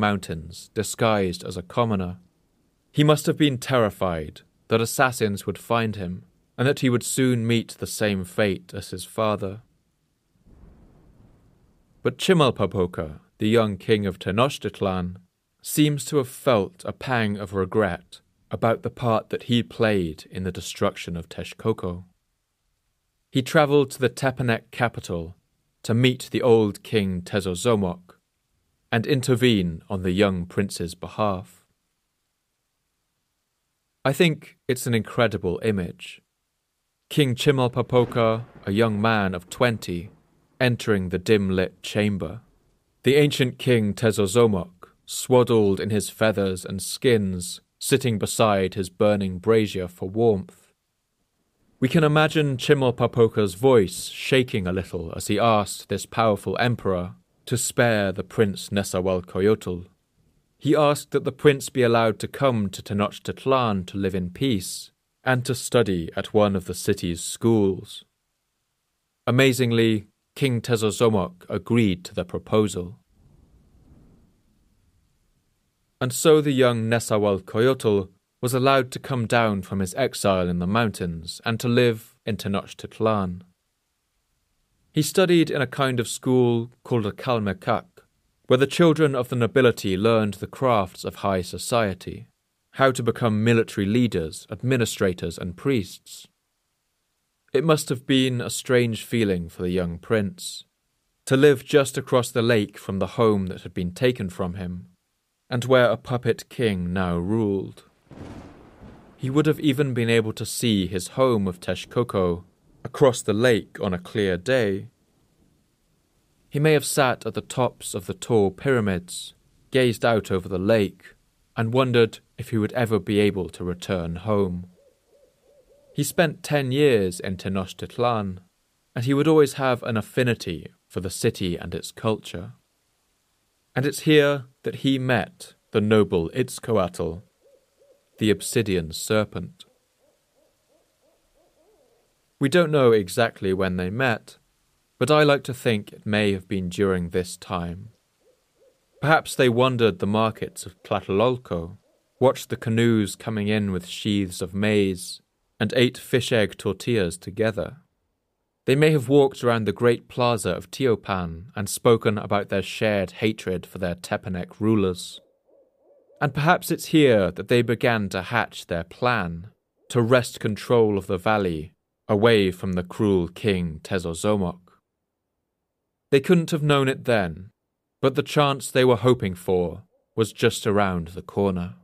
mountains disguised as a commoner. He must have been terrified that assassins would find him and that he would soon meet the same fate as his father. But Chimalpopoca, the young king of Tenochtitlan, seems to have felt a pang of regret about the part that he played in the destruction of Texcoco. He travelled to the Tepanec capital to meet the old king Tezozomoc and intervene on the young prince's behalf. I think it's an incredible image. King Chimalpopoca, a young man of twenty, entering the dim lit chamber. The ancient king Tezozomoc, swaddled in his feathers and skins, sitting beside his burning brazier for warmth. We can imagine Chimalpopoca's voice shaking a little as he asked this powerful emperor to spare the prince Nezahualcoyotl. He asked that the prince be allowed to come to Tenochtitlan to live in peace and to study at one of the city's schools. Amazingly, King Tezozomoc agreed to the proposal. And so the young Nezahualcoyotl was allowed to come down from his exile in the mountains and to live in Tenochtitlan. He studied in a kind of school called a Calmecac, where the children of the nobility learned the crafts of high society, how to become military leaders, administrators, and priests. It must have been a strange feeling for the young prince to live just across the lake from the home that had been taken from him, and where a puppet king now ruled. He would have even been able to see his home of Texcoco across the lake on a clear day. He may have sat at the tops of the tall pyramids, gazed out over the lake, and wondered if he would ever be able to return home. He spent ten years in Tenochtitlan, and he would always have an affinity for the city and its culture. And it's here that he met the noble Itzcoatl, the obsidian serpent. We don't know exactly when they met, but I like to think it may have been during this time. Perhaps they wandered the markets of Tlatelolco, watched the canoes coming in with sheaths of maize, and ate fish egg tortillas together. They may have walked around the great plaza of Teopan and spoken about their shared hatred for their Tepanec rulers. And perhaps it's here that they began to hatch their plan to wrest control of the valley away from the cruel king Tezozomoc. They couldn't have known it then, but the chance they were hoping for was just around the corner.